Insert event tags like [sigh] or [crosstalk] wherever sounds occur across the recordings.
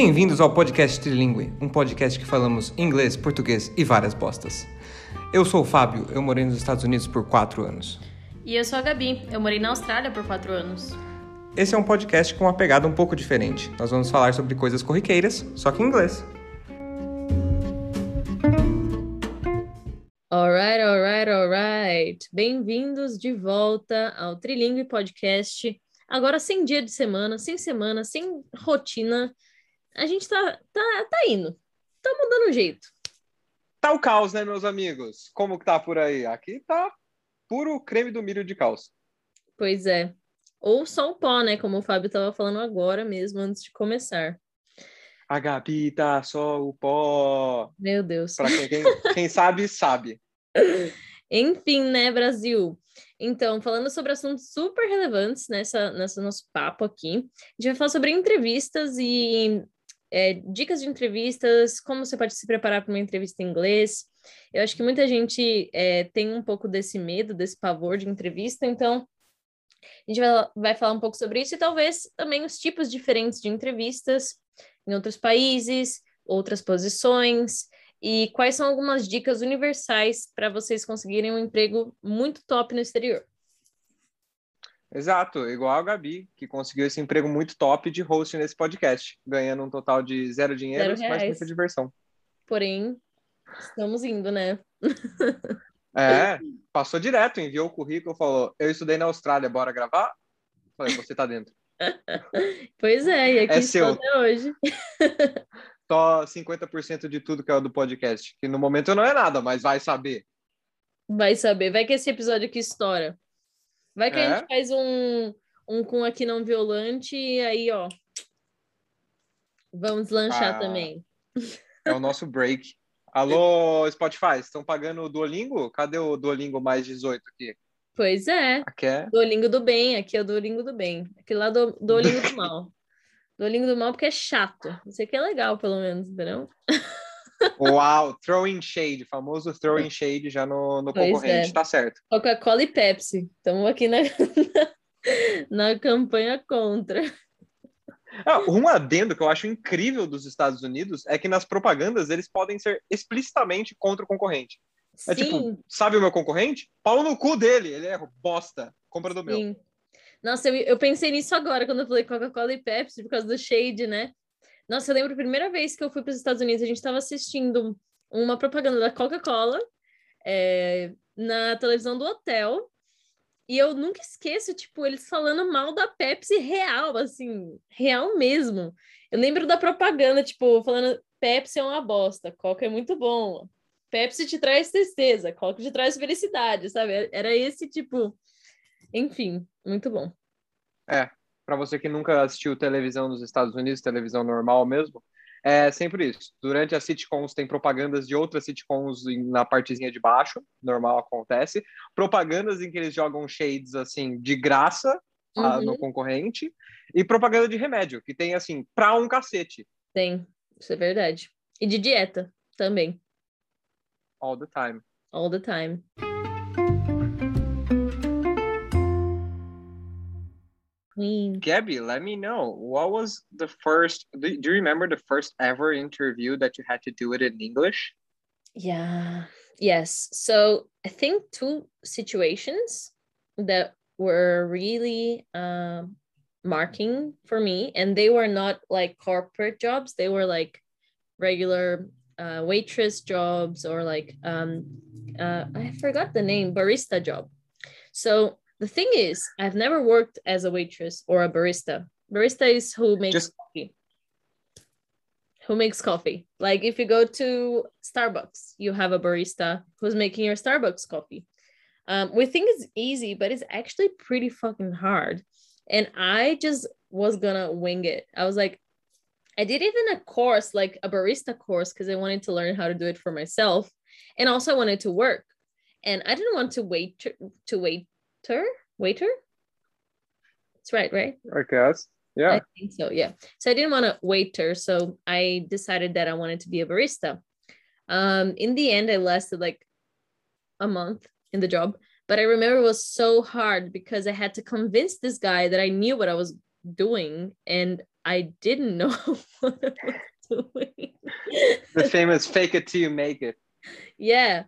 Bem-vindos ao podcast Trilingue, um podcast que falamos inglês, português e várias bostas. Eu sou o Fábio, eu morei nos Estados Unidos por quatro anos. E eu sou a Gabi, eu morei na Austrália por quatro anos. Esse é um podcast com uma pegada um pouco diferente. Nós vamos falar sobre coisas corriqueiras, só que em inglês. Alright, alright, alright. Bem-vindos de volta ao Trilingue Podcast. Agora sem dia de semana, sem semana, sem rotina. A gente tá, tá, tá indo. Tá mudando o jeito. Tá o caos, né, meus amigos? Como que tá por aí? Aqui tá puro creme do milho de caos. Pois é. Ou só o pó, né? Como o Fábio tava falando agora mesmo, antes de começar. A Gabi tá só o pó. Meu Deus. Pra quem, quem, quem sabe, sabe. [laughs] Enfim, né, Brasil? Então, falando sobre assuntos super relevantes nessa, nessa nosso papo aqui, a gente vai falar sobre entrevistas e é, dicas de entrevistas, como você pode se preparar para uma entrevista em inglês. Eu acho que muita gente é, tem um pouco desse medo, desse pavor de entrevista, então a gente vai, vai falar um pouco sobre isso e talvez também os tipos diferentes de entrevistas em outros países, outras posições e quais são algumas dicas universais para vocês conseguirem um emprego muito top no exterior. Exato, igual a Gabi, que conseguiu esse emprego muito top de host nesse podcast, ganhando um total de zero dinheiro, Zero mas muita diversão. Porém, estamos indo, né? É, passou direto, enviou o currículo, falou: Eu estudei na Austrália, bora gravar? Falei: Você tá dentro. [laughs] Pois é, e aqui É estou seu. até hoje. Só 50% de tudo que é do podcast, que no momento não é nada, mas vai saber. Vai saber, vai que esse episódio aqui estoura. Vai que a É. gente faz um, um com aqui não violante e aí, ó. Vamos lanchar Ah. também. É o nosso break. Alô, Spotify, estão pagando o Duolingo? Cadê o Duolingo mais 18 aqui? Pois é, Aqui é. Duolingo do bem, aqui é o Duolingo do bem. Aquele lá do Duolingo do [laughs] mal. Duolingo do mal porque é chato. Isso aqui é legal, pelo menos, entendeu? Uau, throwing shade, famoso throwing shade já no, no Pois concorrente, é. tá certo. Coca-Cola e Pepsi. Estamos aqui [laughs] na, na campanha contra. Ah, um adendo que eu acho incrível dos Estados Unidos é que nas propagandas eles podem ser explicitamente contra o concorrente. É Sim, tipo, sabe o meu concorrente? Pau no cu dele, ele é bosta, compra do meu. sim. Nossa, eu, eu pensei nisso agora, quando eu falei Coca-Cola e Pepsi, por causa do shade, né? Nossa, eu lembro a primeira vez que eu fui para os Estados Unidos, a gente estava assistindo uma propaganda da Coca-Cola é, na televisão do hotel. E eu nunca esqueço, tipo, eles falando mal da Pepsi real, assim, real mesmo. Eu lembro da propaganda, tipo, falando Pepsi é uma bosta, Coca é muito bom. Pepsi te traz tristeza, Coca te traz felicidade, sabe? Era esse tipo. Enfim, muito bom. Para você que nunca assistiu televisão nos Estados Unidos, televisão normal mesmo, é sempre isso. Durante as sitcoms tem propagandas de outras sitcoms na partezinha de baixo, normal acontece. Propagandas em que eles jogam shades assim de graça Uhum. no concorrente e propaganda de remédio que tem assim pra um cacete Tem, isso é verdade. E de dieta também, all the time. all the time. Queen. Gabi, let me know what was the first. Do, do you remember the first ever interview that you had to do it in English? Yeah. Yes. So I think two situations that were really um, marking for me, and they were not like corporate jobs. They were like regular uh, waitress jobs or like um, uh, I forgot the name barista job. So the thing is, I've never worked as a waitress or a barista. Barista is who makes Just- coffee who makes coffee. Like if you go to Starbucks, you have a barista who's making your Starbucks coffee. Um, we think it's easy, but it's actually pretty fucking hard. And I just was gonna wing it. I was like, I did even a course, like a barista course, because I wanted to learn how to do it for myself. And also I wanted to work. And I didn't want to wait to waiter, waiter. That's right, right? I guess. Yeah. I think so, yeah. So I didn't want to waiter, so I decided that I wanted to be a barista. Um, in the end, I lasted like a month in the job, but I remember it was so hard because I had to convince this guy that I knew what I was doing and I didn't know [laughs] what I was doing. The famous fake it till you make it. yeah.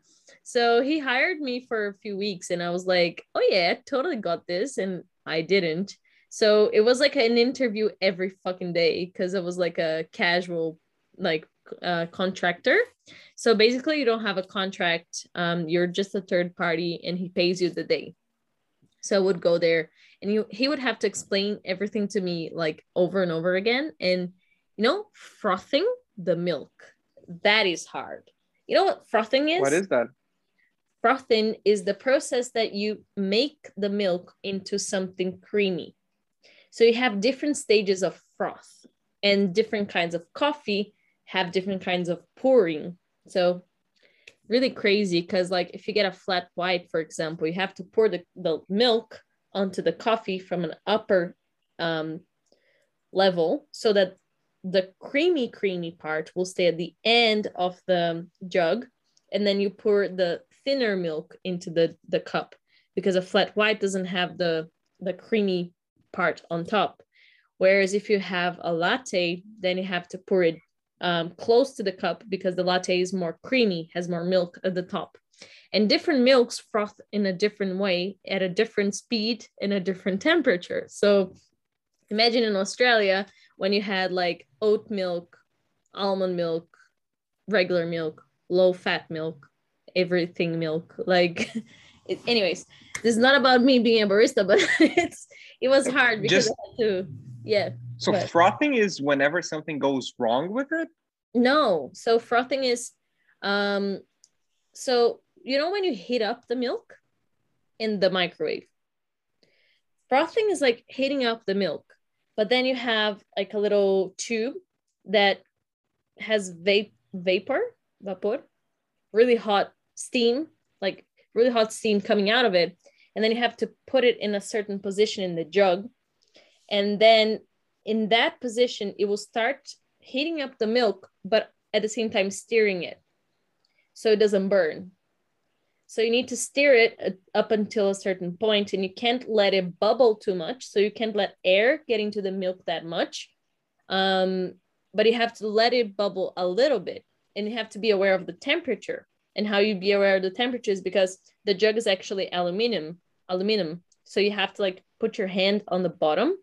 So he hired me for a few weeks and I was like, oh yeah, I totally got this. And I didn't. So it was like an interview every fucking day because it was like a casual like uh, contractor. So basically, you don't have a contract. Um, you're just a third party, and he pays you the day. So I would go there, and he he would have to explain everything to me like over and over again. And you know, frothing the milk that is hard. You know what frothing is? What is that? Frothing is the process that you make the milk into something creamy. So you have different stages of froth, and different kinds of coffee have different kinds of pouring. So really crazy because like if you get a flat white, for example, you have to pour the, the milk onto the coffee from an upper um, level so that the creamy creamy part will stay at the end of the jug and then you pour the thinner milk into the the cup because a flat white doesn't have the the creamy part on top. Whereas if you have a latte then you have to pour it um, close to the cup because the latte is more creamy has more milk at the top. And different milks froth in a different way at a different speed and a different temperature. So imagine in australia when you had like oat milk almond milk regular milk low fat milk everything milk. Like [laughs] it, anyways this is not about me being a barista but [laughs] it's it was hard because Just- I had to yeah So But- frothing is whenever something goes wrong with it. no. So frothing is um so you know when you heat up the milk in the microwave? Frothing is like heating up the milk but then you have like a little tube that has vape vapor vapor really hot steam like really hot steam coming out of it. And then you have to put it in a certain position in the jug. And then in that position it will start heating up the milk but at the same time stirring it so it doesn't burn. So you need to stir it uh, up until a certain point and you can't let it bubble too much. So you can't let air get into the milk that much. Um, but you have to let it bubble a little bit and you have to be aware of the temperature and how you be aware of the temperatures because the jug is actually aluminum aluminum. So you have to like put your hand on the bottom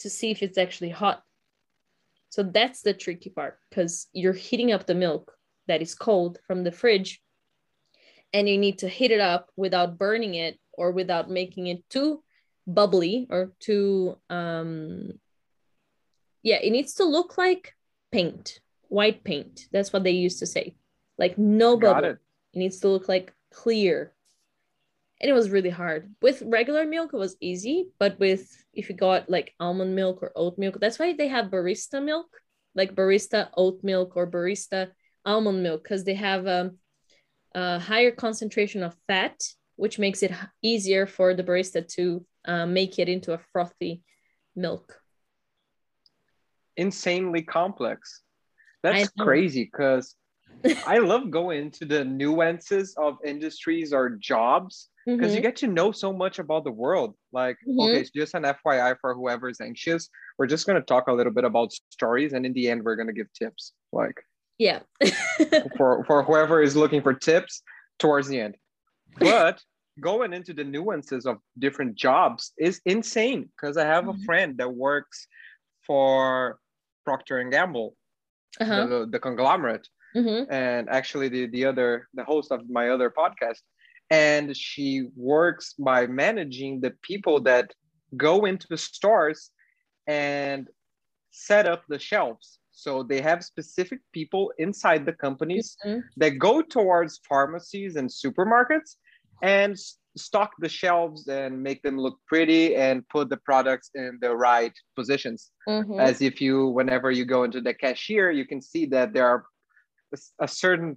to see if it's actually hot. So that's the tricky part because you're heating up the milk that is cold from the fridge and you need to heat it up without burning it or without making it too bubbly or too um yeah it needs to look like paint white paint. That's what they used to say. Like no bubble it. needs to look like clear and it was really hard with regular milk it was easy but with if you got like almond milk or oat milk that's why they have barista milk like barista oat milk or barista almond milk because they have um, a higher concentration of fat which makes it easier for the barista to uh, make it into a frothy milk Insanely complex. That's crazy because I love going into the nuances of industries or jobs because you Mhm. get to know so much about the world. Like, okay, so just an FYI for whoever's anxious, we're just going to talk a little bit about stories, and in the end, we're going to give tips. Like yeah [laughs] for for whoever is looking for tips towards the end. But going into the nuances of different jobs is insane because I have a Mhm. friend that works for Procter and Gamble, uh-huh. the, the conglomerate Mhm. and actually the, the other the host of my other podcast and she works by managing the people that go into the stores and set up the shelves so they have specific people inside the companies Mhm. that go towards pharmacies and supermarkets and stock the shelves and make them look pretty and put the products in the right positions Mhm. as if you whenever you go into the cashier you can see that there are a certain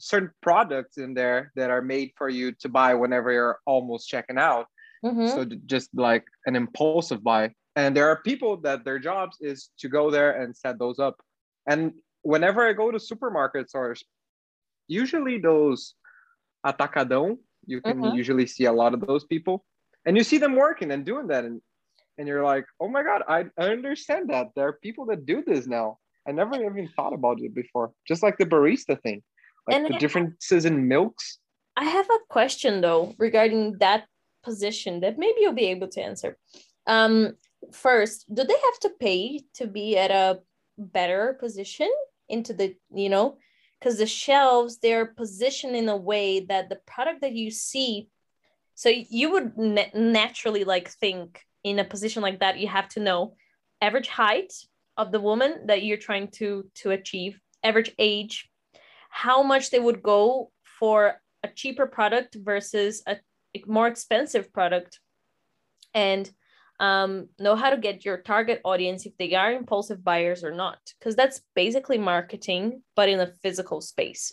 certain products in there that are made for you to buy whenever you're almost checking out Mhm. so just like an impulsive buy and there are people that their jobs is to go there and set those up and whenever i go to supermarkets or usually those atacadão you can Mhm. usually see a lot of those people and you see them working and doing that and and you're like, oh my god, I, I understand that. There are people that do this now. I never even thought about it before. Just like the barista thing, like And the I- differences in milks. I have a question though regarding that position that maybe you'll be able to answer. Um, first, do they have to pay to be at a better position into the, you know, because the shelves they're positioned in a way that the product that you see, so you would na- naturally like think in a position like that you have to know average height of the woman that you're trying to to achieve, average age, how much they would go for a cheaper product versus a more expensive product. And um, know how to get your target audience if they are impulsive buyers or not because that's basically marketing but in a physical space.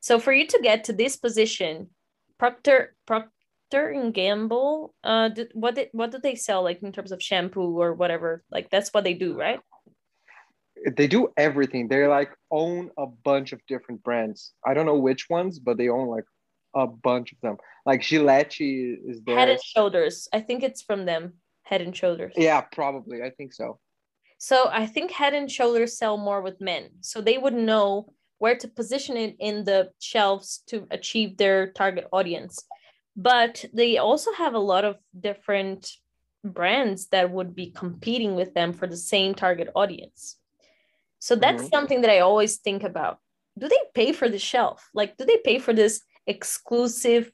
So for you to get to this position procter procter and gamble uh did, what did, what do they sell like in terms of shampoo or whatever? Like that's what they do right They do everything. They like own a bunch of different brands. I don't know which ones, but they own like a bunch of them. Like Gillette is there. head and shoulders i think it's from them head and shoulders Yeah, probably. I think so. So I think Head and Shoulders sell more with men. So they would know where to position it in the shelves to achieve their target audience. But they also have a lot of different brands that would be competing with them for the same target audience. So that's Mhm. something that I always think about. Do they pay for the shelf? Like, do they pay for this exclusive,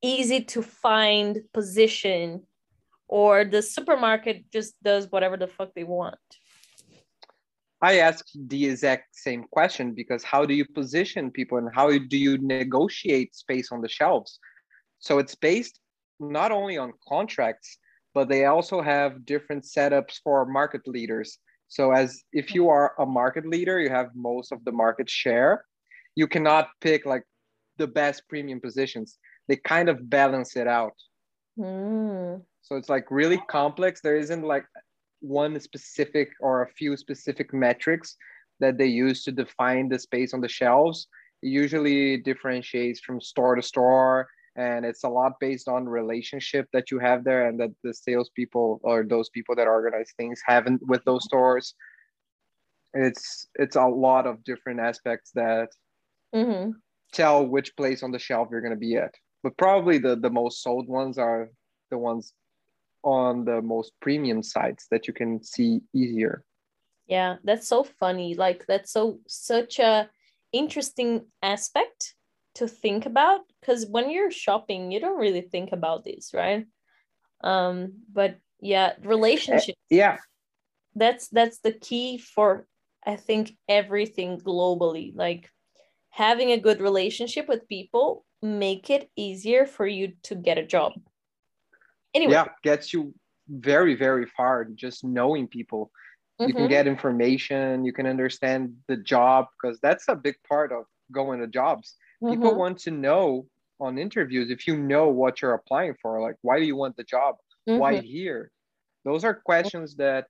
easy to find position or the supermarket just does whatever the fuck they want. I asked the exact same question because how do you position people and how do you negotiate space on the shelves? So it's based not only on contracts, but they also have different setups for market leaders. So as if you are a market leader, you have most of the market share. You cannot pick like the best premium positions. They kind of balance it out. Hmm. So it's like really complex. There isn't like one specific or a few specific metrics that they use to define the space on the shelves. It usually differentiates from store to store, and it's a lot based on relationship that you have there and that the salespeople or those people that organize things haven't with those stores. It's it's a lot of different aspects that hmm tell which place on the shelf you're going to be at. But probably the the most sold ones are the ones on the most premium sites that you can see easier. Yeah, that's so funny. Like that's so such a interesting aspect to think about because when you're shopping, you don't really think about this, right? Um, but yeah, relationship Yeah, that's that's the key for I think everything globally. Like having a good relationship with people make it easier for you to get a job. Anyway, yeah, gets you very very far. Just knowing people, you can mhm, get information, you can understand the job because that's a big part of going to jobs. People mhm, want to know on interviews if you know what you're applying for. Like, why do you want the job? why mhm. here those are questions that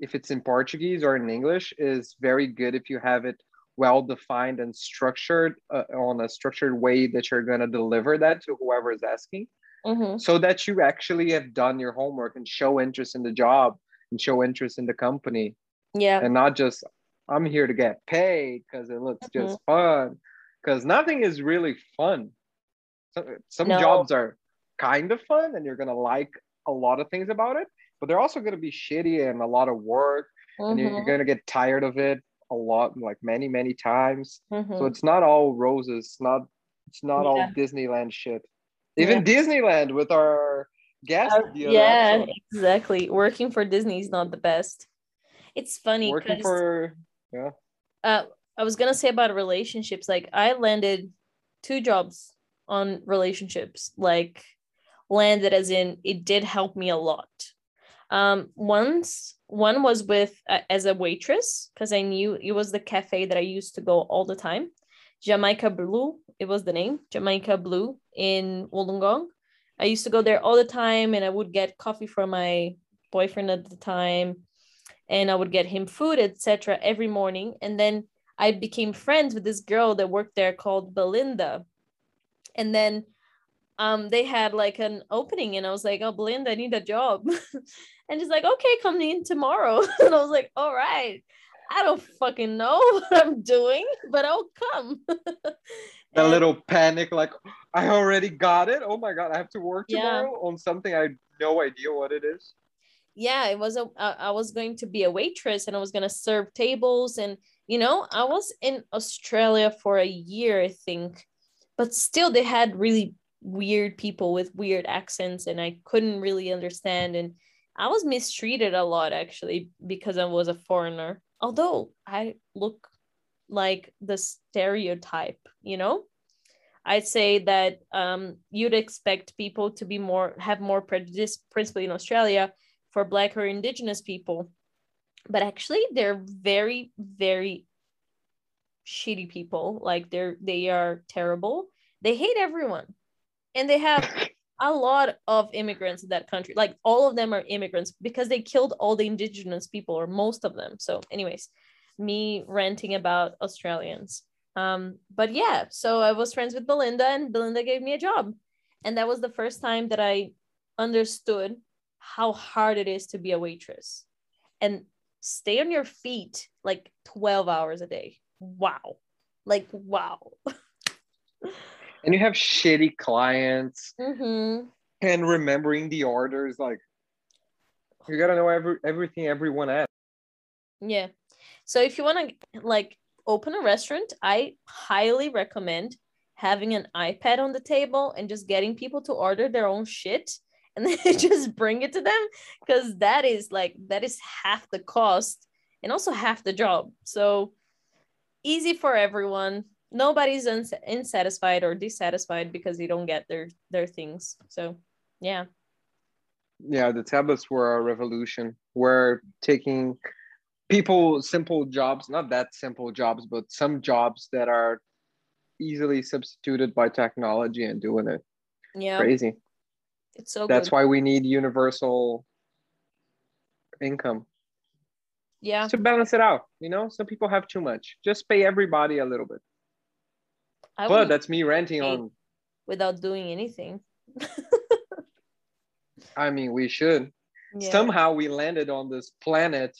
if it's in portuguese or in english is very good if you have it well defined and structured uh, on a structured way that you're going to deliver that to whoever is asking Mhm. so that you actually have done your homework and show interest in the job and show interest in the company Yeah. and not just i'm here to get paid because it looks just fun because nothing is really fun some, some No. jobs are kind of fun and you're going to like a lot of things about it but they're also going to be shitty and a lot of work and you're, you're Mhm. going to get tired of it a lot like many many times so Mhm. it's not all roses it's not it's not all disneyland shit even disneyland with our guest Uh, the yeah, episode, exactly. Working for Disney is not the best. It's funny Working for uh, I was gonna say about relationships. Like I landed two jobs on relationships. Like landed as in it did help me a lot. Um, once one was with uh, as a waitress because I knew it was the cafe that I used to go all the time. Jamaica Blue, it was the name Jamaica Blue in Wollongong. I used to go there all the time, and I would get coffee for my boyfriend at the time, and I would get him food, etc. every morning. And then I became friends with this girl that worked there called Belinda. And then um they had like an opening and I was like, oh Belinda, I need a job. [laughs] and she's like, okay, come in tomorrow. [laughs] and I was like, all right. I don't fucking know [laughs] what I'm doing, but I'll come. A little panic, like I already got it. Oh my god, I have to work tomorrow yeah. on something I have no idea what it is. Yeah, it was a. I was going to be a waitress and I was gonna serve tables and you know I was in Australia for a year I think, but still they had really weird people with weird accents and I couldn't really understand and I was mistreated a lot actually because I was a foreigner. Although I look like the stereotype, you know? I'd say that um, you'd expect people to be more have more prejudice, principally in Australia, for Black or Indigenous people, but actually they're very, very shitty people. Like they're they are terrible. They hate everyone, and they have a lot of immigrants in that country. Like all of them are immigrants because they killed all the Indigenous people or most of them. So, anyways, me ranting about Australians. Um, but yeah, so I was friends with Belinda, and Belinda gave me a job. And that was the first time that I understood how hard it is to be a waitress and stay on your feet like 12 hours a day. Wow. Like, wow. [laughs] and you have shitty clients mm-hmm. and remembering the orders like you gotta know every everything everyone has yeah so if you want to like open a restaurant, I highly recommend having an iPad on the table and just getting people to order their own shit and [laughs] then just bring it to them because that is like that is half the cost and also half the job. So easy for everyone. Nobody's uns- unsatisfied or dissatisfied because they don't get their their things. So yeah. Yeah, the tablets were a revolution. We're taking people simple jobs not that simple jobs but some jobs that are easily substituted by technology and doing it yeah crazy it's so that's good. why we need universal income. Yeah. To balance it out you know? Some people have too much. Just pay everybody a little bit. I but that's me ranting on without doing anything. [laughs] I mean we should. Yeah. somehow we landed on this planet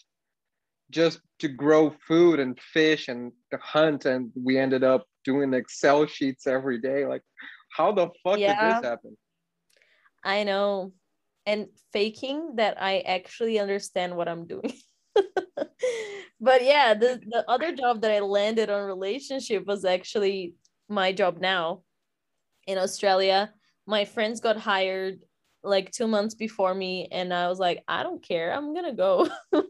just to grow food and fish and to hunt and we ended up doing excel sheets every day. Like how the fuck yeah. did this happen i know. And faking that i actually understand what i'm doing. [laughs] But yeah the, the other job that i landed on relationship was actually my job now in australia. My friends got hired like two months before me and i was like i don't care. I'm gonna go. [laughs]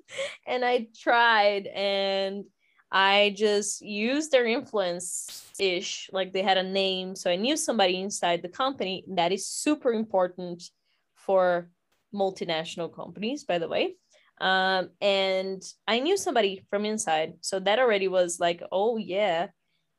And i tried and i just used their influence ish like they had a name so i knew somebody inside the company. That is super important for multinational companies by the way. Um, and i knew somebody from inside so that already was like oh yeah.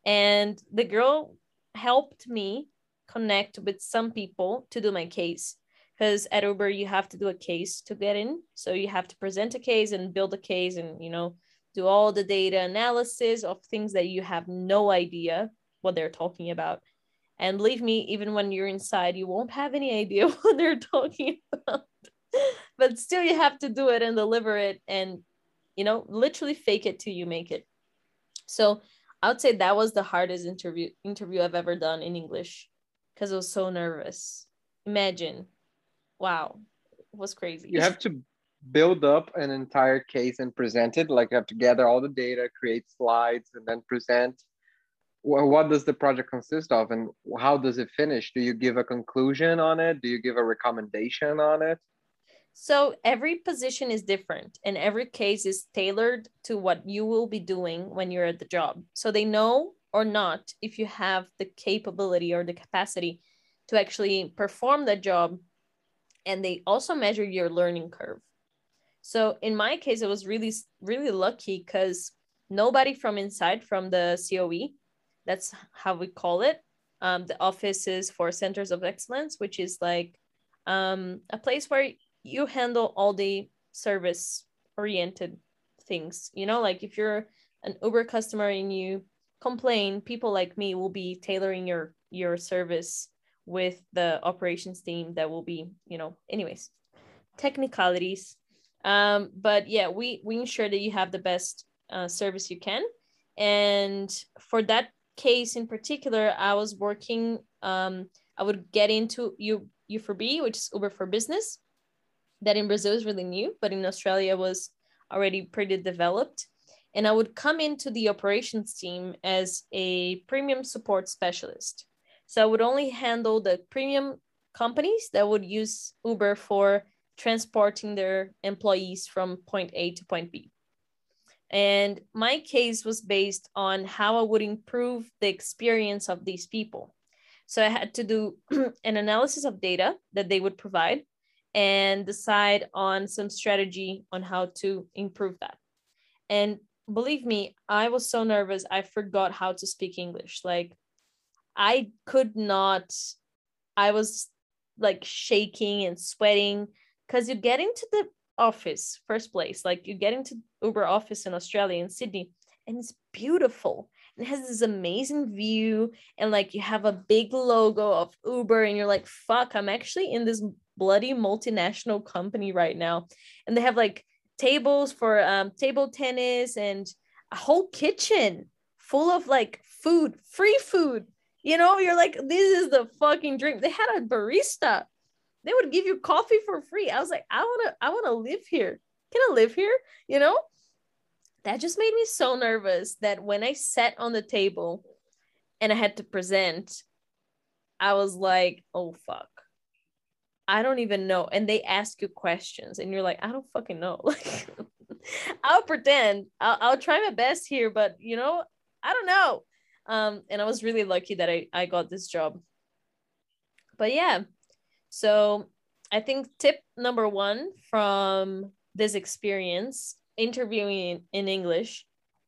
And the girl helped me connect with some people to do my case because at Uber you have to do a case to get in. So you have to present a case and build a case and you know do all the data analysis of things that you have no idea what they're talking about. And believe me, even when you're inside, you won't have any idea [laughs] what they're talking about. [laughs] but still you have to do it and deliver it and you know literally fake it till you make it. So I would say that was the hardest interview interview I've ever done in English because I was so nervous. Imagine wow, It was crazy. You have to build up an entire case and present it. Like you have to gather all the data, create slides, and then present. What does the project consist of, and how does it finish? Do you give a conclusion on it? Do you give a recommendation on it? So every position is different, and every case is tailored to what you will be doing when you're at the job. So they know or not if you have the capability or the capacity to actually perform the job and they also measure your learning curve. So in my case, I was really, really lucky because nobody from inside from the COE, that's how we call it, um, the offices for centers of excellence, which is like um, a place where you handle all the service oriented things. You know, like if you're an Uber customer and you complain, people like me will be tailoring your your service with the operations team that will be, you know, anyways, technicalities. Um, but yeah, we we ensure that you have the best uh, service you can. And for that case in particular, I was working. Um, I would get into U U for B, which is Uber for Business. That in Brazil is really new, but in Australia was already pretty developed. And I would come into the operations team as a premium support specialist. So I would only handle the premium companies that would use Uber for transporting their employees from point A to point B. And my case was based on how I would improve the experience of these people. So I had to do [clears throat] an analysis of data that they would provide and decide on some strategy on how to improve that. And believe me, I was so nervous, I forgot how to speak English. Like, I could not, I was like shaking and sweating because you get into the office first place like you get into uber office in australia in sydney and it's beautiful. It has this amazing view and like you have a big logo of uber and you're like fuck i'm actually in this bloody multinational company right now. And they have like tables for um, table tennis and a whole kitchen full of like food free food. You know you're like this is the fucking dream. They had a barista they would give you coffee for free. I was like, I want to, I want to live here. Can I live here? You know, that just made me so nervous that when I sat on the table and I had to present, I was like, oh, fuck. I don't even know. And they ask you questions and you're like, I don't fucking know. [laughs] Like, I'll pretend, I'll, I'll try my best here, but you know, I don't know. Um, and I was really lucky that I, I got this job. But yeah, so I think tip number one from this experience interviewing in English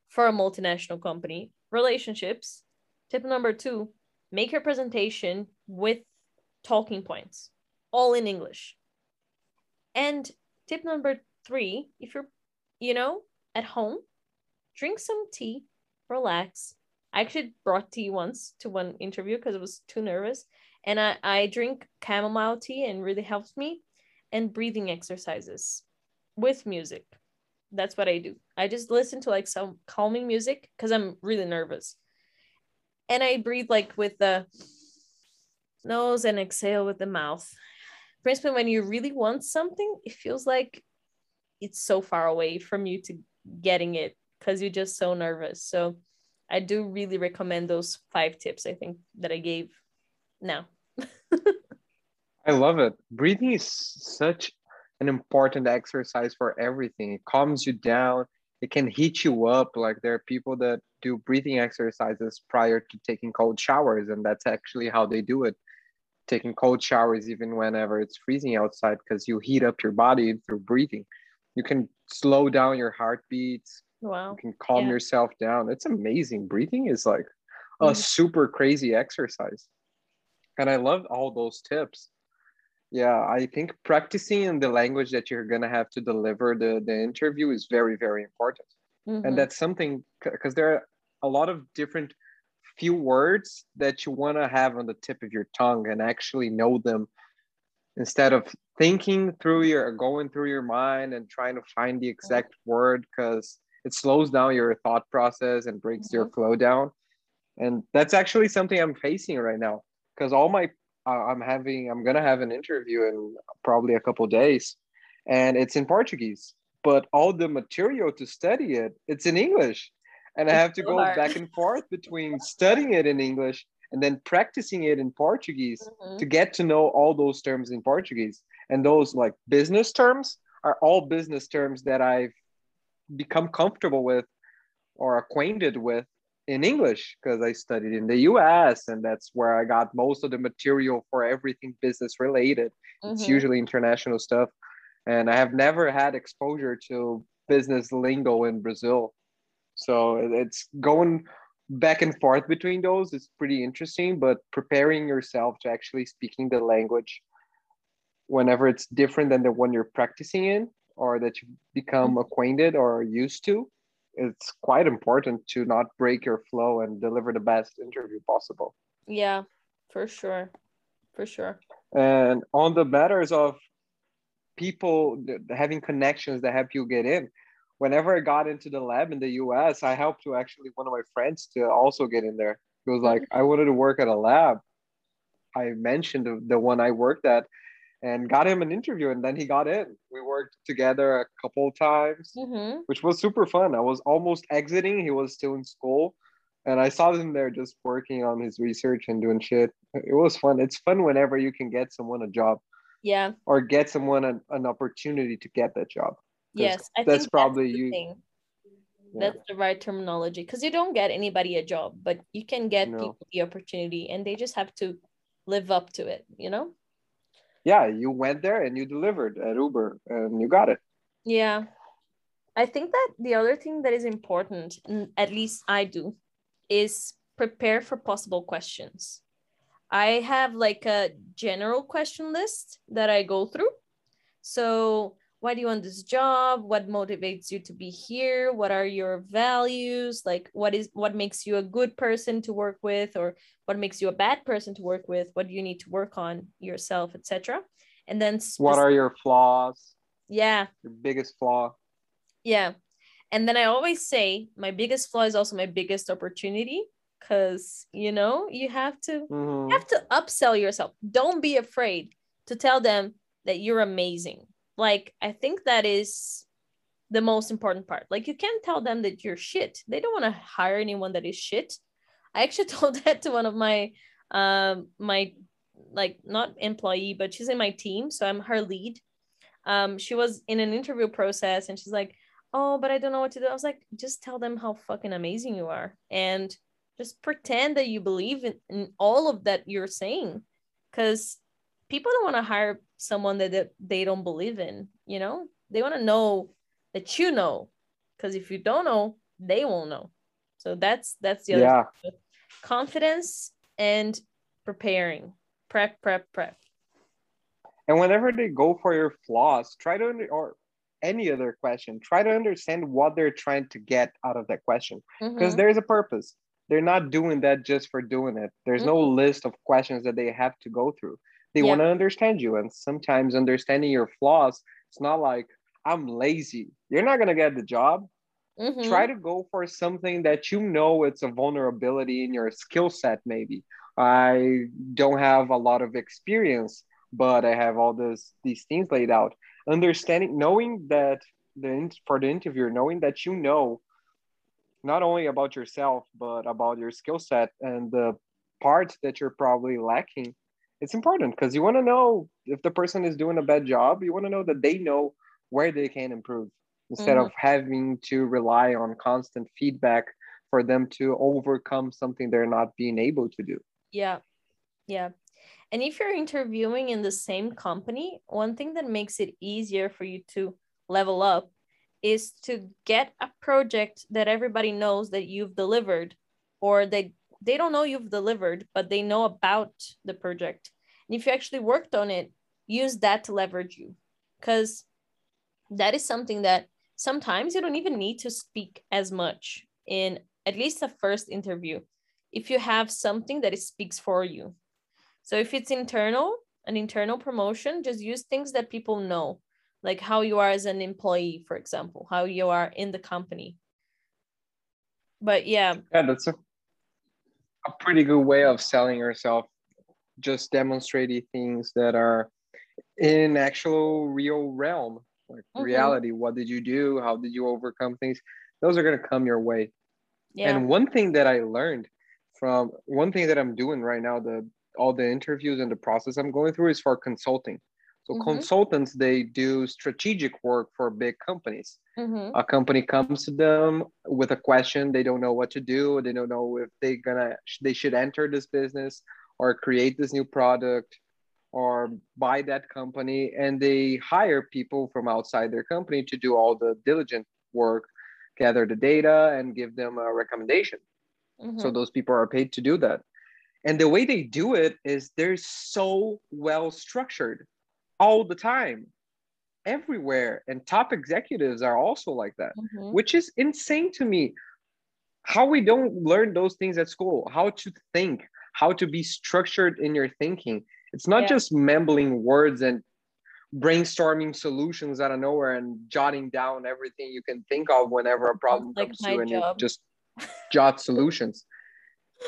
for a multinational company, relationships. Tip number two, make your presentation with talking points, all in English. And tip number three, if you're, you know, at home, drink some tea, relax. I actually brought tea once to one interview because I was too nervous and I, I drink chamomile tea and really helps me and breathing exercises with music. That's what i do. I just listen to like some calming music because i'm really nervous. And i breathe like with the nose and exhale with the mouth. Principally when you really want something it feels like it's so far away from you to getting it because you're just so nervous. So i do really recommend those five tips i think that i gave now I love it. Breathing is such an important exercise for everything. It calms you down. It can heat you up. Like there are people that do breathing exercises prior to taking cold showers, and that's actually how they do it. Taking cold showers even whenever it's freezing outside because you heat up your body through breathing. You can slow down your heartbeats. Wow. You can calm Yeah. yourself down. It's amazing. Breathing is like a Mhm. super crazy exercise. And I love all those tips. Yeah, I think practicing in the language that you're gonna have to deliver the, the interview is very, very important. Mhm. And that's something because there are a lot of different few words that you want to have on the tip of your tongue and actually know them instead of thinking through your going through your mind and trying to find the exact word because it slows down your thought process and breaks your flow down and that's actually something i'm facing right now because all my uh, i'm having i'm gonna have an interview in probably a couple days and it's in portuguese but all the material to study it it's in english. And i have to go back and forth between studying it in english and then practicing it in portuguese Mhm. to get to know all those terms in portuguese. And those like business terms are all business terms that i've become comfortable with or acquainted with in English because I studied in the US and that's where I got most of the material for everything business related. It's Mhm. usually international stuff. And I have never had exposure to business lingo in Brazil. So it's going back and forth between those is pretty interesting, but preparing yourself to actually speaking the language whenever it's different than the one you're practicing in or that you become acquainted or used to it's quite important to not break your flow and deliver the best interview possible Yeah, for sure. for sure. And on the matters of people having connections that help you get in, whenever I got into the lab in the US, I helped to actually one of my friends to also get in there. It was like, mm-hmm. I wanted to work at a lab. I mentioned the, the one I worked at and got him an interview, and then he got in. We worked together a couple of times, Mm-hmm. which was super fun. I was almost exiting, he was still in school. And I saw him there just working on his research and doing shit. It was fun. It's fun whenever you can get someone a job Yeah. or get someone an, an opportunity to get that job Yes. I that's probably the you- thing. Yeah. That's the right terminology because you don't get anybody a job, but you can get No. people the opportunity and they just have to live up to it, you know? Yeah, you went there and you delivered at Uber and you got it. Yeah. I think that the other thing that is important, at least I do, is prepare for possible questions. I have like a general question list that I go through. So, why do you want this job? What motivates you to be here? What are your values? Like what is what makes you a good person to work with or what makes you a bad person to work with? What do you need to work on yourself, etc. And then What are your flaws? yeah, Your biggest flaw? yeah. And then I always say my biggest flaw is also my biggest opportunity because you know you have to Mhm. you have to upsell yourself. Don't be afraid to tell them that you're amazing. Like I think that is the most important part. Like you can't tell them that you're shit. They don't want to hire anyone that is shit. I actually [laughs] told that to one of my um my like not employee, but she's in my team, so I'm her lead. Um, she was in an interview process and she's like, Oh, but I don't know what to do. I was like, just tell them how fucking amazing you are and just pretend that you believe in, in all of that you're saying. Cause people don't want to hire someone that, that they don't believe in, you know? They want to know that you know. Cause if you don't know, they won't know. So that's that's the other Yeah. confidence and preparing prep prep prep And whenever they go for your flaws, try to under, or any other question, try to understand what they're trying to get out of that question because Mhm. there's a purpose. They're not doing that just for doing it. There's no list of questions that they have to go through. They Yeah. want to understand you, and sometimes understanding your flaws, it's not like I'm lazy. You're not gonna get the job. Mhm. try to go for something that you know it's a vulnerability in your skill set maybe i don't have a lot of experience but i have all this these things laid out understanding knowing that the for the interviewer knowing that you know not only about yourself but about your skill set and the parts that you're probably lacking it's important because you want to know if the person is doing a bad job you want to know that they know where they can improve instead Mhm. of having to rely on constant feedback for them to overcome something they're not being able to do. Yeah. Yeah. And if you're interviewing in the same company, one thing that makes it easier for you to level up is to get a project that everybody knows that you've delivered or they they don't know you've delivered, but they know about the project. And if you actually worked on it, use that to leverage you. Because that is something that sometimes you don't even need to speak as much in at least the first interview if you have something that speaks for you. So if it's internal, an internal promotion, just use things that people know, like how you are as an employee, for example, how you are in the company. But yeah, Yeah, that's a, a pretty good way of selling yourself. Just demonstrating things that are in actual real realm, like Mhm. reality. What did you do? How did you overcome things? Those are gonna come your way. yeah, And one thing that I learned from one thing that I'm doing right now, the all the interviews and the process I'm going through is for consulting. So Mhm. consultants they do strategic work for big companies. mhm, A company comes to them with a question, they don't know what to do, they don't know if they're gonna they should enter this business or create this new product or buy that company and they hire people from outside their company to do all the diligent work gather the data and give them a recommendation mhm. so those people are paid to do that and the way they do it is they're so well structured all the time everywhere and top executives are also like that Mhm. which is insane to me how we don't learn those things at school how to think how to be structured in your thinking It's not Yeah. just mumbling words and brainstorming solutions out of nowhere and jotting down everything you can think of whenever a problem like comes to you and you just jot [laughs] solutions.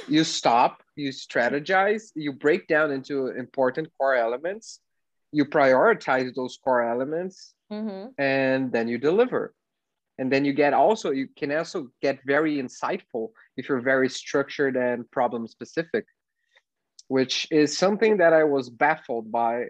You stop, you strategize, you break down into important core elements, you prioritize those core elements, Mm-hmm. and then you deliver and then you get also you can also get very insightful if you're very structured and problem specific which is something that i was baffled by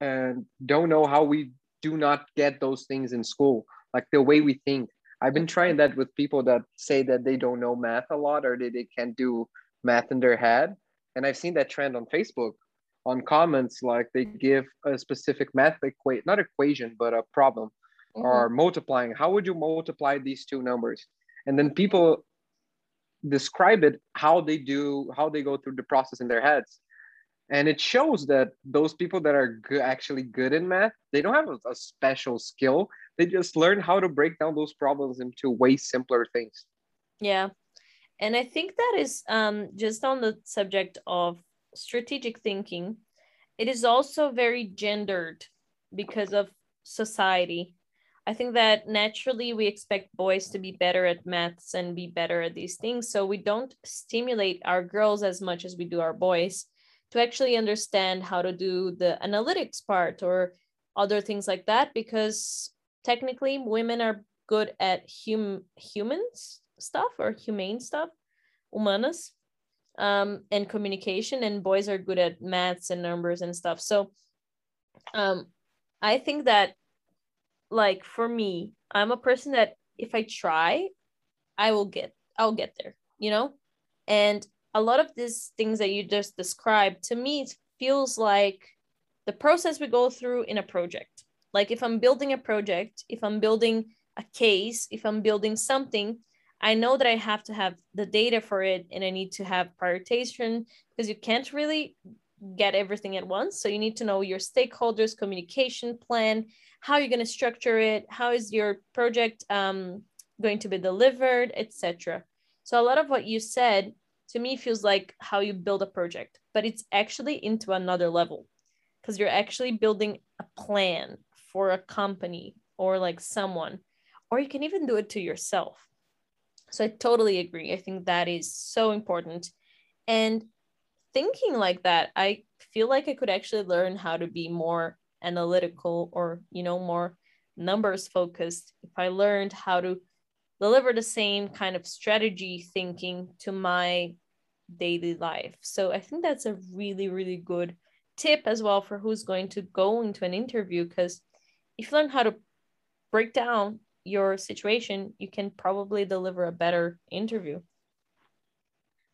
and don't know how we do not get those things in school like the way we think. I've been trying that with people that say that they don't know math a lot or that they can't do math in their head. And i've seen that trend on facebook. On comments like they give a specific math equation not equation but a problem Mm-hmm. or multiplying. How would you multiply these two numbers? And then people describe it how they do how they go through the process in their heads and it shows that those people that are actually good in math they don't have a, a special skill they just learn how to break down those problems into way simpler things Yeah. And I think that is um, just on the subject of strategic thinking, it is also very gendered because of society. I think that naturally we expect boys to be better at maths and be better at these things. So we don't stimulate our girls as much as we do our boys to actually understand how to do the analytics part or other things like that because technically women are good at hum- humans stuff or humane stuff humanas um, and communication and boys are good at maths and numbers and stuff so um, i think that like for me i'm a person that if i try i will get i'll get there you know? And a lot of these things that you just described to me it feels like the process we go through in a project. Like if i'm building a project if i'm building a case if i'm building something i know that i have to have the data for it and i need to have prioritization because you can't really get everything at once. So you need to know your stakeholders communication plan how you're going to structure it how is your project um, going to be delivered etc so a lot of what you said to me feels like how you build a project but it's actually into another level because you're actually building a plan for a company or like someone or you can even do it to yourself. So i totally agree. I think that is so important. And thinking like that i feel like i could actually learn how to be more analytical or you know more numbers focused if i learned how to deliver the same kind of strategy thinking to my daily life. So i think that's a really really good tip as well for who's going to go into an interview because if you learn how to break down your situation you can probably deliver a better interview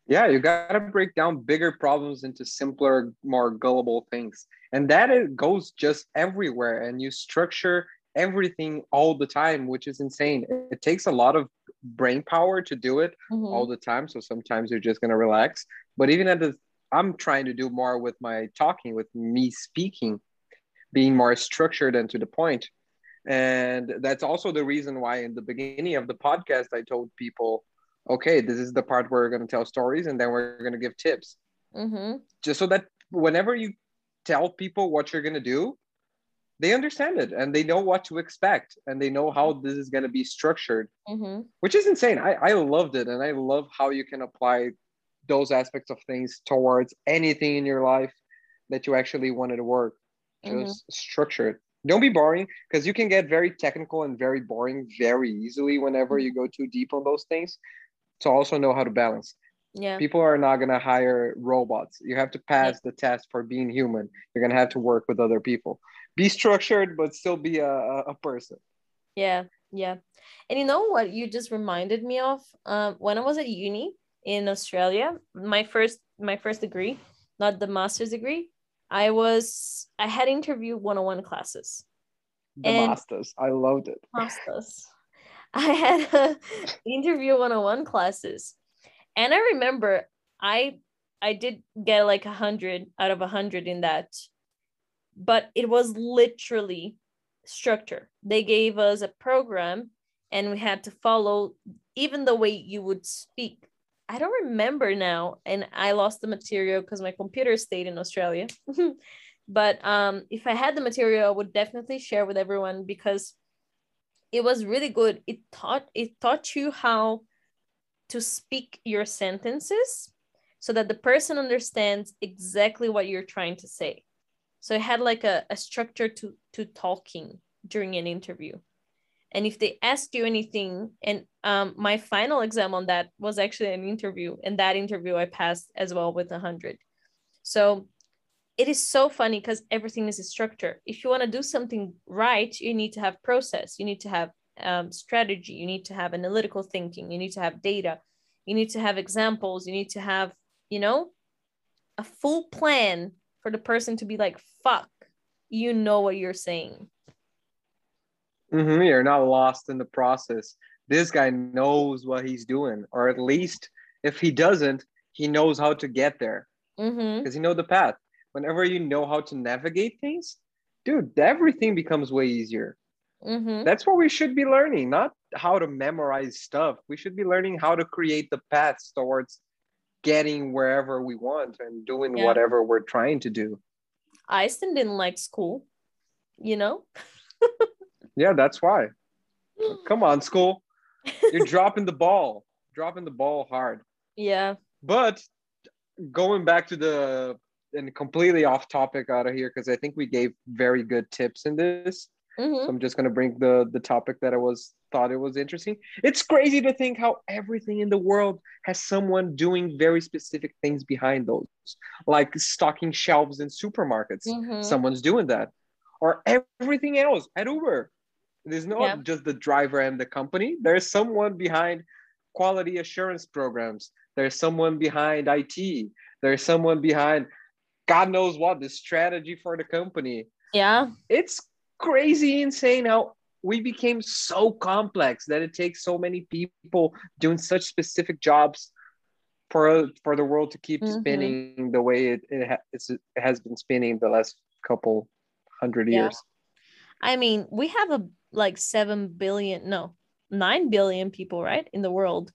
yeah you got to break down bigger problems into simpler more gullible things. And that it goes just everywhere and you structure everything all the time which is insane. It takes a lot of brain power to do it Mhm. all the time so sometimes you're just going to relax. But even at the i'm trying to do more with my talking with me speaking being more structured and to the point. And that's also the reason why in the beginning of the podcast i told people okay this is the part where we're going to tell stories and then we're going to give tips. Mhm. just so that whenever you tell people what you're going to do they understand it and they know what to expect and they know how this is going to be structured Mhm. which is insane. I, I loved it and i love how you can apply those aspects of things towards anything in your life that you actually wanted to work. Just structure it. Don't be boring because you can get very technical and very boring very easily whenever you go too deep on those things so also know how to balance. Yeah. People are not going to hire robots. You have to pass the test for being human. You're going to have to work with other people. Be structured but still be a, a person. Yeah, yeah. And you know what you just reminded me of? Um, when I was at uni in Australia, my first my first degree, not the master's degree, I was I had interview 101 classes. the And- masters. I loved it. Masters. [laughs] I had uh, interview 101 classes. And I remember I I did get like a hundred out of a hundred in that. But it was literally structure. They gave us a program and we had to follow even the way you would speak I don't remember now, and I lost the material because my computer stayed in Australia. [laughs] but um, if I had the material, I would definitely share with everyone because it was really good. It taught it taught you how to speak your sentences so that the person understands exactly what you're trying to say. So it had like a, a structure to to talking during an interview and if they asked you anything and um, my final exam on that was actually an interview and that interview i passed as well with 100 so it is so funny because everything is a structure if you want to do something right you need to have process you need to have um, strategy you need to have analytical thinking you need to have data you need to have examples you need to have you know a full plan for the person to be like fuck you know what you're saying Mm-hmm, you're not lost in the process. This guy knows what he's doing, or at least if he doesn't, he knows how to get there because mm-hmm. he know the path. Whenever you know how to navigate things, dude, everything becomes way easier. Mm-hmm. That's what we should be learning, not how to memorize stuff. We should be learning how to create the paths towards getting wherever we want and doing Yeah. whatever we're trying to do. Einstein didn't like school, you know? [laughs] Yeah, that's why. [gasps] Come on, school. You're dropping the ball, dropping the ball hard. yeah. But going back to the and completely off topic out of here because I think we gave very good tips in this. Mhm. So I'm just gonna bring the the topic that I was thought it was interesting. It's crazy to think how everything in the world has someone doing very specific things behind those, like stocking shelves in supermarkets. Mhm. Someone's doing that, or everything else at Uber. There's not Yeah. just the driver and the company. There's someone behind quality assurance programs. There's someone behind IT. There's someone behind God knows what the strategy for the company. Yeah. It's crazy insane how we became so complex that it takes so many people doing such specific jobs for for the world to keep Mhm. spinning the way it it, ha- it's, it has been spinning the last couple hundred Yeah. years. I mean, we have a like 7 billion, no, 9 billion people, right? In the world.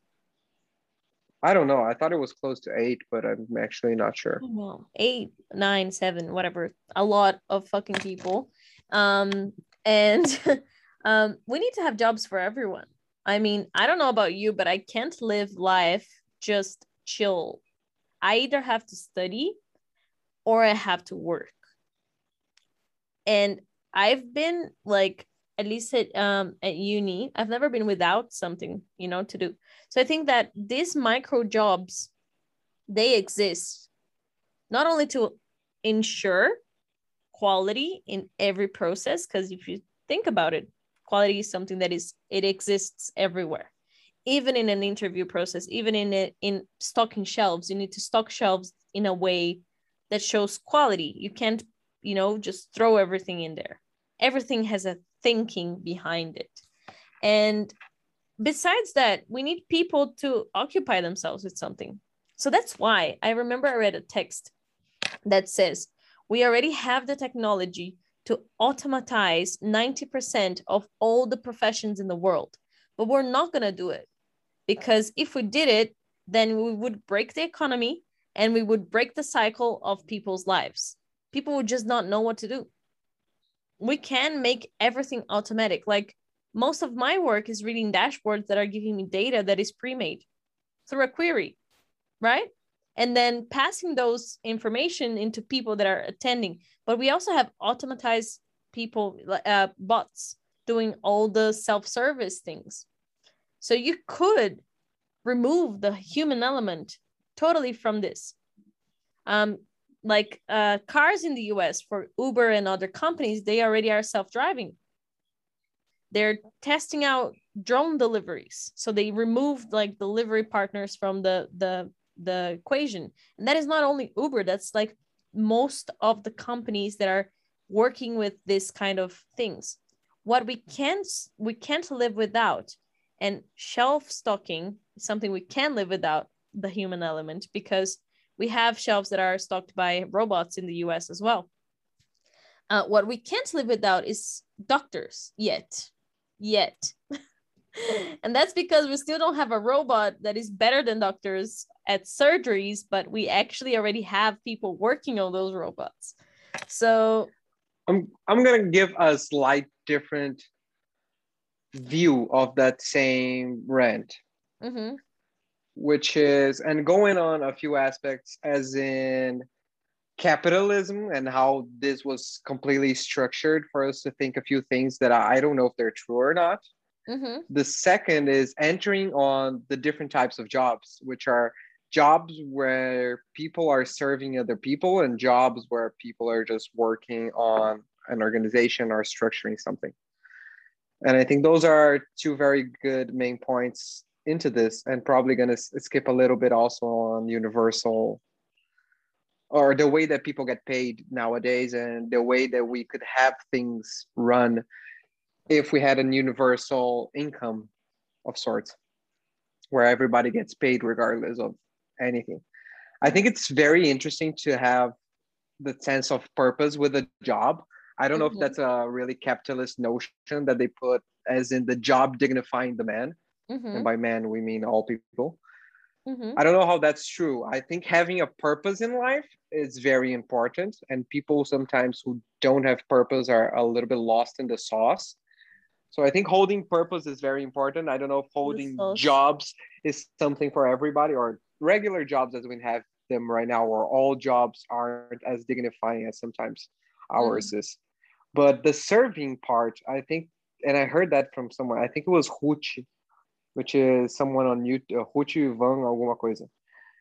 I don't know. I thought it was close to eight, but I'm actually not sure. Well, eight, nine, seven, whatever. A lot of fucking people. Um, and [laughs] um, we need to have jobs for everyone. I mean, I don't know about you, but I can't live life just chill. I either have to study or I have to work. And I've been like at least at um at uni, I've never been without something, you know, to do. So I think that these micro jobs they exist not only to ensure quality in every process because if you think about it quality is something that is it exists everywhere. Even in an interview process even in it in stocking shelves you need to stock shelves in a way that shows quality. You can't you know just throw everything in there. Everything has a thinking behind it and besides that we need people to occupy themselves with something so that's why I remember I read a text that says we already have the technology to automatize 90% of all the professions in the world, but we're not going to do it because if we did it, then we would break the economy and we would break the cycle of people's lives. People would just not know what to do. We can make everything automatic. Like most of my work is reading dashboards that are giving me data that is pre made through a query right? And then passing those information into people that are attending. But we also have automatized people, uh, bots doing all the self-service things. So you could remove the human element totally from this. Um, like uh, cars in the US for Uber and other companies, they already are self-driving. They're testing out drone deliveries. So they removed like delivery partners from the the the equation and that is not only uber that's like most of the companies that are working with this kind of things what we can't we can't live without and shelf stocking is something we can live without the human element because we have shelves that are stocked by robots in the us as well. Uh, what we can't live without is doctors. Yet. Yet. [laughs] And that's because we still don't have a robot that is better than doctors at surgeries, but we actually already have people working on those robots. So I'm I'm gonna give a slight different view of that same rent, mhm, which is and going on a few aspects as in capitalism and how this was completely structured for us to think a few things that I, don't know if they're true or not. mhm, The second is entering on the different types of jobs, which are jobs where people are serving other people and jobs where people are just working on an organization or structuring something. And I think those are two very good main points into this, and probably going to skip a little bit also on universal or the way that people get paid nowadays and the way that we could have things run if we had a universal income of sorts where everybody gets paid regardless of anything. I think it's very interesting to have the sense of purpose with a job. I don't know Mhm. if that's a really capitalist notion that they put as in the job dignifying the man. And mhm, by man, we mean all people. mhm, I don't know how that's true. I think having a purpose in life is very important, and people sometimes who don't have purpose are a little bit lost in the sauce. So I think holding purpose is very important. I don't know if holding jobs is something for everybody or regular jobs as we have them right now, or all jobs aren't as dignifying as sometimes ours is. But the serving part, I think, and I heard that from someone, I think it was Ruchi, which is someone on YouTube, uh, Ruchi Van alguma coisa.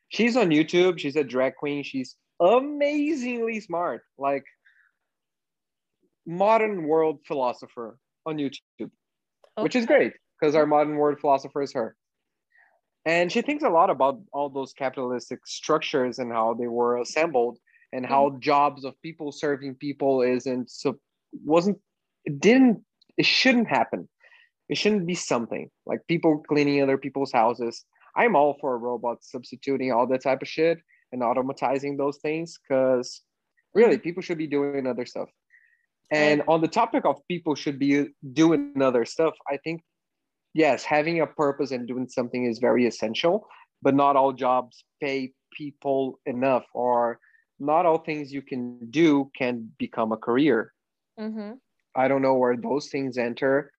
She's on YouTube. She's a drag queen. She's amazingly smart, like modern world philosopher on YouTube, which is great because our modern world philosopher is her. And she thinks a lot about all those capitalistic structures and how they were assembled and how mm. jobs of people serving people isn't so wasn't it didn't it shouldn't happen. It shouldn't be something like people cleaning other people's houses. I'm all for robots substituting all that type of shit and automatizing those things because really people should be doing other stuff. And on the topic of people should be doing other stuff, I think yes, having a purpose and doing something is very essential, but not all jobs pay people enough or not all things you can do can become a career. Mhm, I don't know where those things enter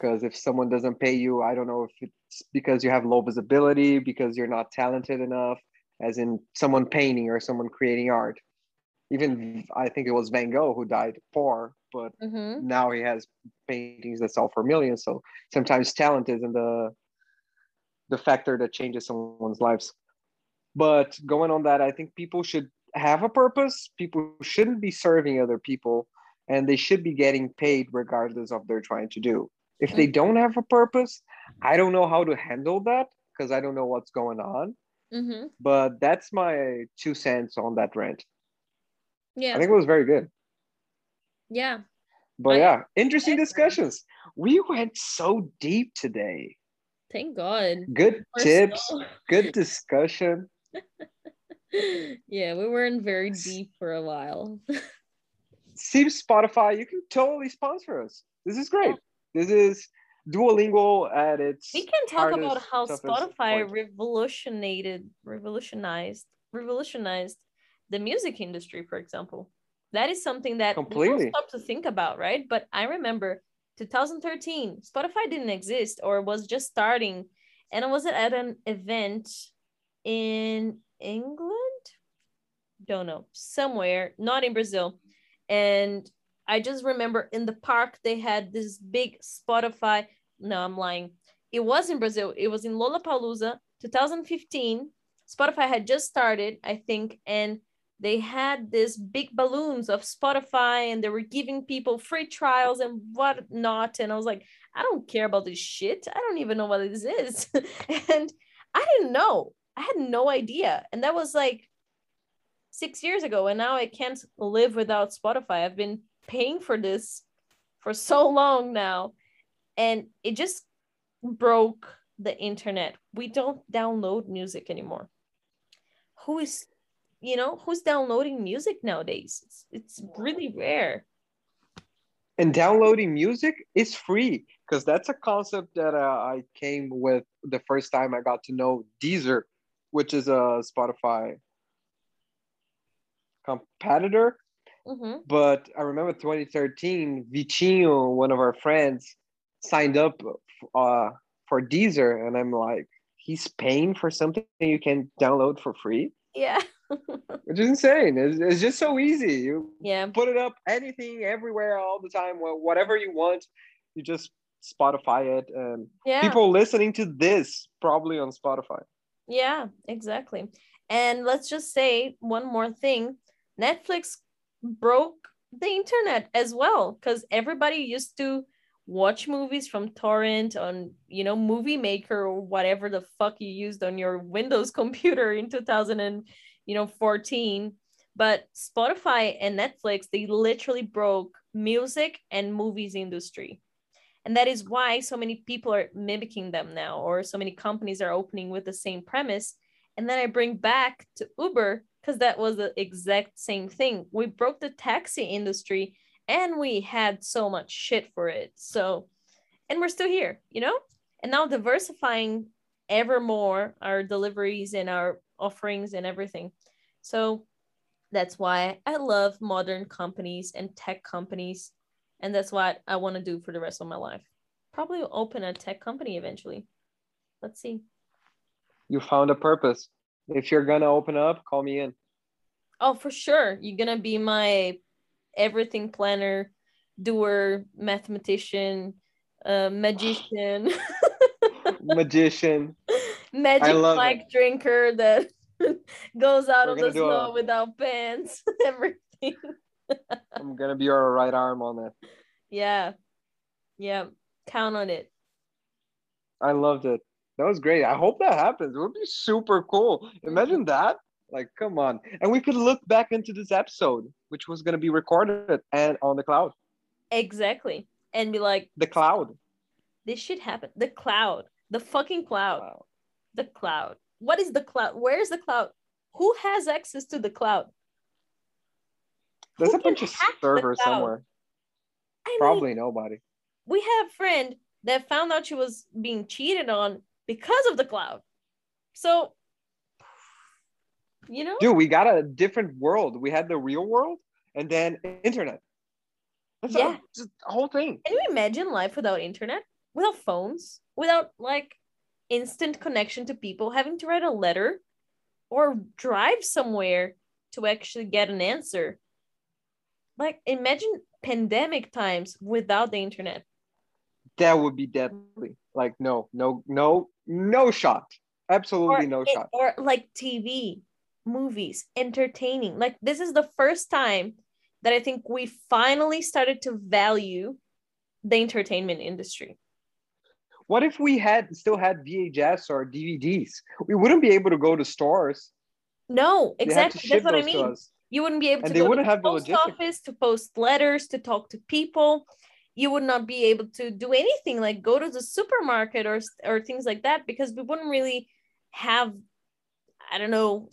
because if someone doesn't pay you, I don't know if it's because you have low visibility, because you're not talented enough, as in someone painting or someone creating art. Even I think it was Van Gogh who died poor, but mhm, now he has paintings that sell for millions. So sometimes talent isn't the the factor that changes someone's lives. But going on that, I think people should have a purpose. People shouldn't be serving other people, and they should be getting paid regardless of they're trying to do. If they don't have a purpose, I don't know how to handle that because I don't know what's going on. mhm. But that's my two cents on that rant. Yeah, I think it was very good. yeah. But I- yeah, interesting discussions. We went so deep today. Thank God. Good We're tips, so- good [laughs] discussion. yeah, we were in very deep for a while. [laughs] See Spotify, you can totally sponsor us. This is great. This is Duolingo at its. we can talk about how Spotify point. revolutionated, revolutionized, revolutionized the music industry, for example. That is something that Completely. stop to think about, right? But I remember 2013, Spotify didn't exist or was just starting, and I was at an event in England, don't know, somewhere, not in Brazil, and I just remember in the park they had this big Spotify. No, I'm lying. It was in Brazil. It was in Lollapalooza, 2015. Spotify had just started, I think, and they had this big balloons of Spotify, and they were giving people free trials and whatnot. And I was like, I don't care about this shit. I don't even know what this is. [laughs] and I didn't know. I had no idea. And that was like six years ago. And now I can't live without Spotify. I've been paying for this for so long now. And it just broke the internet. We don't download music anymore. Who is, you know, who's downloading music nowadays? It's, it's really rare. And downloading music is free because that's a concept that uh, I came with the first time I got to know Deezer, which is a Spotify competitor. Mm-hmm. But I remember 2013, Vitinho, one of our friends, signed up uh, for Deezer, and I'm like, he's paying for something you can download for free, Yeah. [laughs] which is insane. It's, it's just so easy. You yeah. put it up anything, everywhere, all the time, whatever you want. You just Spotify it, and Yeah. people listening to this probably on Spotify. Yeah, exactly. And let's just say one more thing Netflix broke the internet as well because everybody used to watch movies from torrent on you know movie maker or whatever the fuck you used on your windows [laughs] computer in 2000 and you know 14 but spotify and netflix they literally broke music and movies industry. And that is why so many people are mimicking them now or so many companies are opening with the same premise and then i bring back to uber because that was the exact same thing we broke the taxi industry and we had so much shit for it so and we're still here you know and now diversifying ever more our deliveries and our offerings and everything so that's why i love modern companies and tech companies and that's what I want to do for the rest of my life. Probably open a tech company eventually. Let's see. You found a purpose. If you're gonna open up, call me in. Oh, for sure. You're gonna be my everything planner, doer, mathematician, uh, magician, [laughs] Magician. magic mic drinker that [laughs] goes out We're of the snow a- without pants, [laughs] everything. I'm gonna be your right arm on that. Yeah. Yeah. Count on it. I loved it. That was great. I hope that happens. It would be super cool. Imagine that. Like, come on. And we could look back into this episode, which was gonna be recorded and on the cloud. Exactly. And be like, The cloud. this shit happened. The cloud. The fucking cloud. Wow. the cloud. What is the cloud? Where is the cloud? Who has access to the cloud? There's Who a bunch of servers somewhere. I mean, Probably nobody. we had a friend that found out she was being cheated on because of the cloud. So, you know, Dude, we got a different world. We had the real world and then internet. That's Yeah. a, whole thing. can you imagine life without internet, without phones, without like instant connection to people, having to write a letter or drive somewhere to actually get an answer? Like, imagine pandemic times without the internet. That would be deadly. Like, no, no, no, no shot. Absolutely no it- shot. or like TV, movies, entertaining. Like this is the first time that I think we finally started to value the entertainment industry. What if we had still had VHS or DVDs? We wouldn't be able to go to stores. No, They had to exactly. That's what I mean. You wouldn't be able And to they go to wouldn't the have the post logistics. office to post letters, to talk to people. You would not be able to do anything like go to the supermarket or or things like that because we wouldn't really have, I don't know,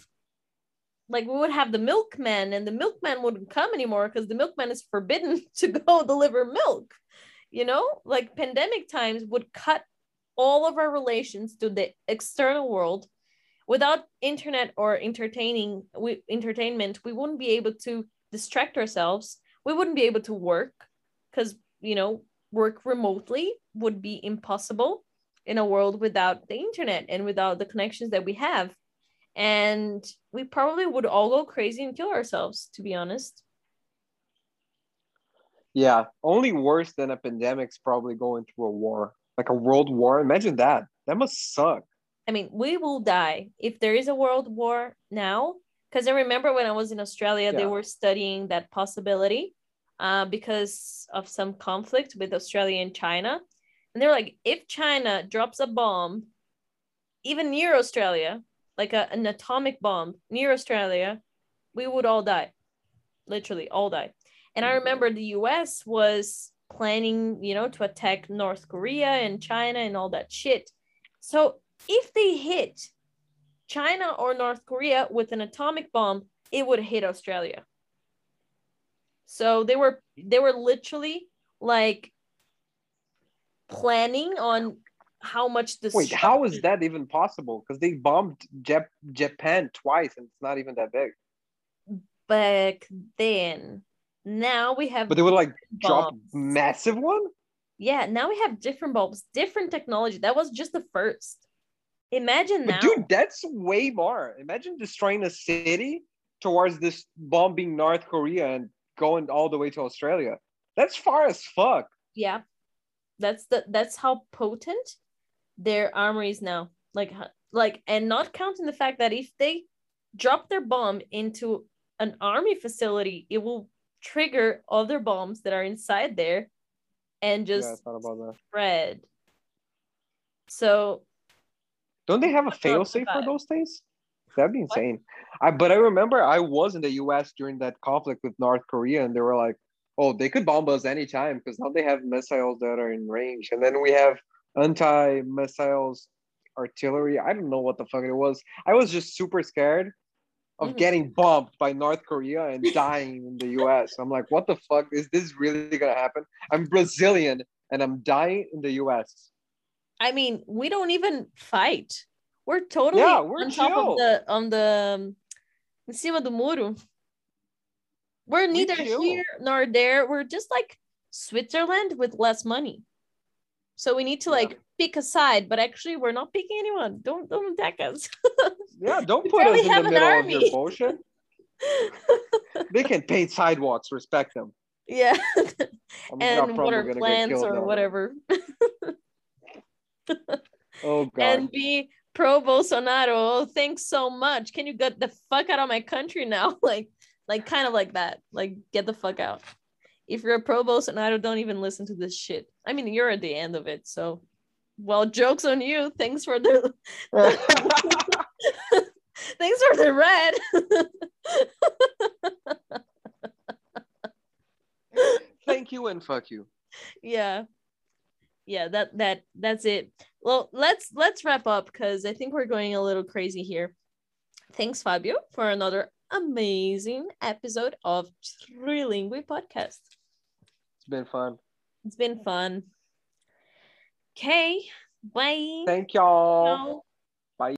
like we would have the milkman and the milkman wouldn't come anymore because the milkman is forbidden [laughs] to go [laughs] deliver milk. You know, like pandemic times would cut all of our relations to the external world without internet or entertaining we, entertainment we wouldn't be able to distract ourselves we wouldn't be able to work because you know work remotely would be impossible in a world without the internet and without the connections that we have and we probably would all go crazy and kill ourselves to be honest Yeah, only worse than a pandemic's probably going through a war, like a world war. Imagine that. That must suck. I mean, we will die if there is a world war now. Because I remember when I was in Australia, they were studying that possibility uh, because of some conflict with Australia and China. And they're like, if China drops a bomb, even near Australia, like a, an atomic bomb near Australia, we would all die. Literally, all die. And I remember the US was planning, you know, to attack North Korea and China and all that shit. So if they hit China or North Korea with an atomic bomb, it would hit Australia. So they were they were literally like planning on how much this Wait, how is that even possible? Because they bombed Jap- Japan twice, and it's not even that big. back then. Now we have But they would like drop bombs. massive one. Yeah, now we have different bulbs, different technology. That was just the first. Imagine But now. dude, that's way more. Imagine destroying a city towards this bombing North Korea and going all the way to Australia. That's far as fuck. yeah. That's the that's how potent their armor is now. Like like and not counting the fact that if they drop their bomb into an army facility, it will trigger other bombs that are inside there and just that. spread. So Don't they have a That's not failsafe for those things? That'd be insane. I but I remember I was in the US during that conflict with North Korea and they were like, oh, they could bomb us anytime because now they have missiles that are in range. And then we have anti-missiles artillery. I don't know what the fuck it was. I was just super scared of Mhm. getting bombed by North Korea and dying in the US. I'm like, what the fuck? Is this really gonna happen? I'm Brazilian and I'm dying in the US. I mean, we don't even fight. We're totally Yeah, we're on top of the on the um, em cima do muro. We're neither chill. here nor there. We're just like Switzerland with less money. So we need to Yeah. like pick a side, but actually we're not picking anyone. Don't don't attack us. [laughs] Yeah, don't put us in the middle of your bullshit. [laughs] They can paint sidewalks, respect them. yeah. [laughs] I'm and water plants or now. whatever. Oh god. and be pro Bolsonaro. Oh, thanks so much. Can you get the fuck out of my country now? [laughs] Like, like kind of like that. Like, get the fuck out. If you're a pro Bolsonaro, don't even listen to this shit. I mean, you're at the end of it, so well, jokes on you. Thanks for the [laughs] thanks for the red. [laughs] Thank you and fuck you. yeah yeah that that that's it well let's let's wrap up because i think we're going a little crazy here thanks fabio for another amazing episode of Trilingui podcast It's been fun. it's been fun okay bye Thank y'all. Ciao.